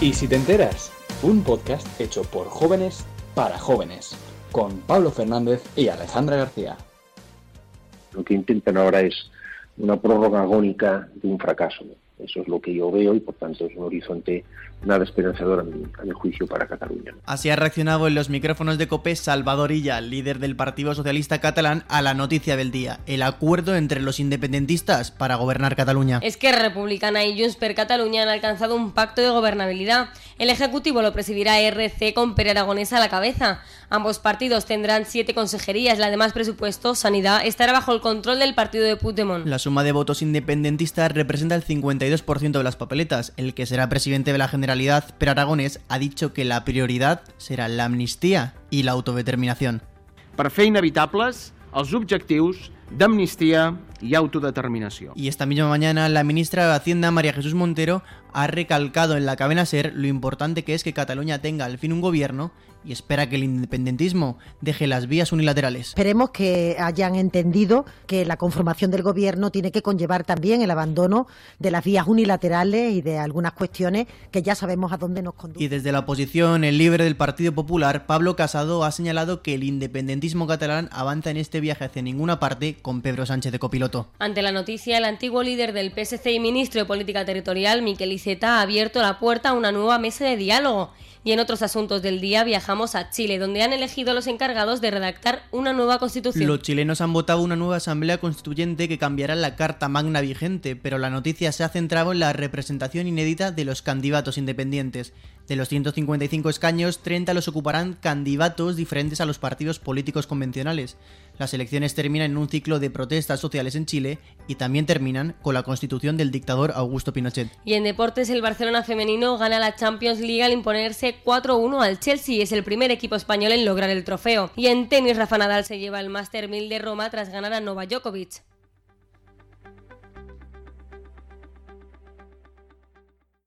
Y si te enteras, un podcast hecho por jóvenes para jóvenes, con Pablo Fernández y Alejandra García. Lo que intentan ahora es una prórroga agónica de un fracaso. Eso es lo que yo veo y por tanto es un horizonte nada esperanzador a mi, juicio para Cataluña. Así ha reaccionado en los micrófonos de COPE Salvador Illa, líder del Partido Socialista Catalán, a la noticia del día, el acuerdo entre los independentistas para gobernar Cataluña. Es que Republicana y Junts per Cataluña han alcanzado un pacto de gobernabilidad. El Ejecutivo lo presidirá RC con Pere Aragonés a la cabeza. Ambos partidos tendrán siete consejerías, la de más presupuesto, sanidad, estará bajo el control del partido de Puigdemont. La suma de votos independentistas representa el 52% de las papeletas. El que será presidente de la Generalidad, Per Aragonés, ha dicho que la prioridad será la amnistía y la autodeterminación. Per fer inevitables els objectius d'amnistia y autodeterminación. Y esta misma mañana la ministra de Hacienda, María Jesús Montero, ha recalcado en la cadena SER lo importante que es que Cataluña tenga al fin un gobierno y espera que el independentismo deje las vías unilaterales. Esperemos que hayan entendido que la conformación del gobierno tiene que conllevar también el abandono de las vías unilaterales y de algunas cuestiones que ya sabemos a dónde nos conducen. Y desde la oposición, el líder del Partido Popular, Pablo Casado, ha señalado que el independentismo catalán avanza en este viaje hacia ninguna parte con Pedro Sánchez de copiloto. Ante la noticia, el antiguo líder del PSC y ministro de Política Territorial, Miquel Iceta, ha abierto la puerta a una nueva mesa de diálogo. Y en otros asuntos del día viajamos a Chile, donde han elegido los encargados de redactar una nueva constitución. Los chilenos han votado una nueva asamblea constituyente que cambiará la Carta Magna vigente, pero la noticia se ha centrado en la representación inédita de los candidatos independientes. De los 155 escaños, 30 los ocuparán candidatos diferentes a los partidos políticos convencionales. Las elecciones terminan en un ciclo de protestas sociales en Chile y también terminan con la constitución del dictador Augusto Pinochet. Y en deportes, el Barcelona femenino gana la Champions League al imponerse 4-1 al Chelsea. Es el primer equipo español en lograr el trofeo. Y en tenis, Rafa Nadal se lleva el Master 1000 de Roma tras ganar a Nova Djokovic.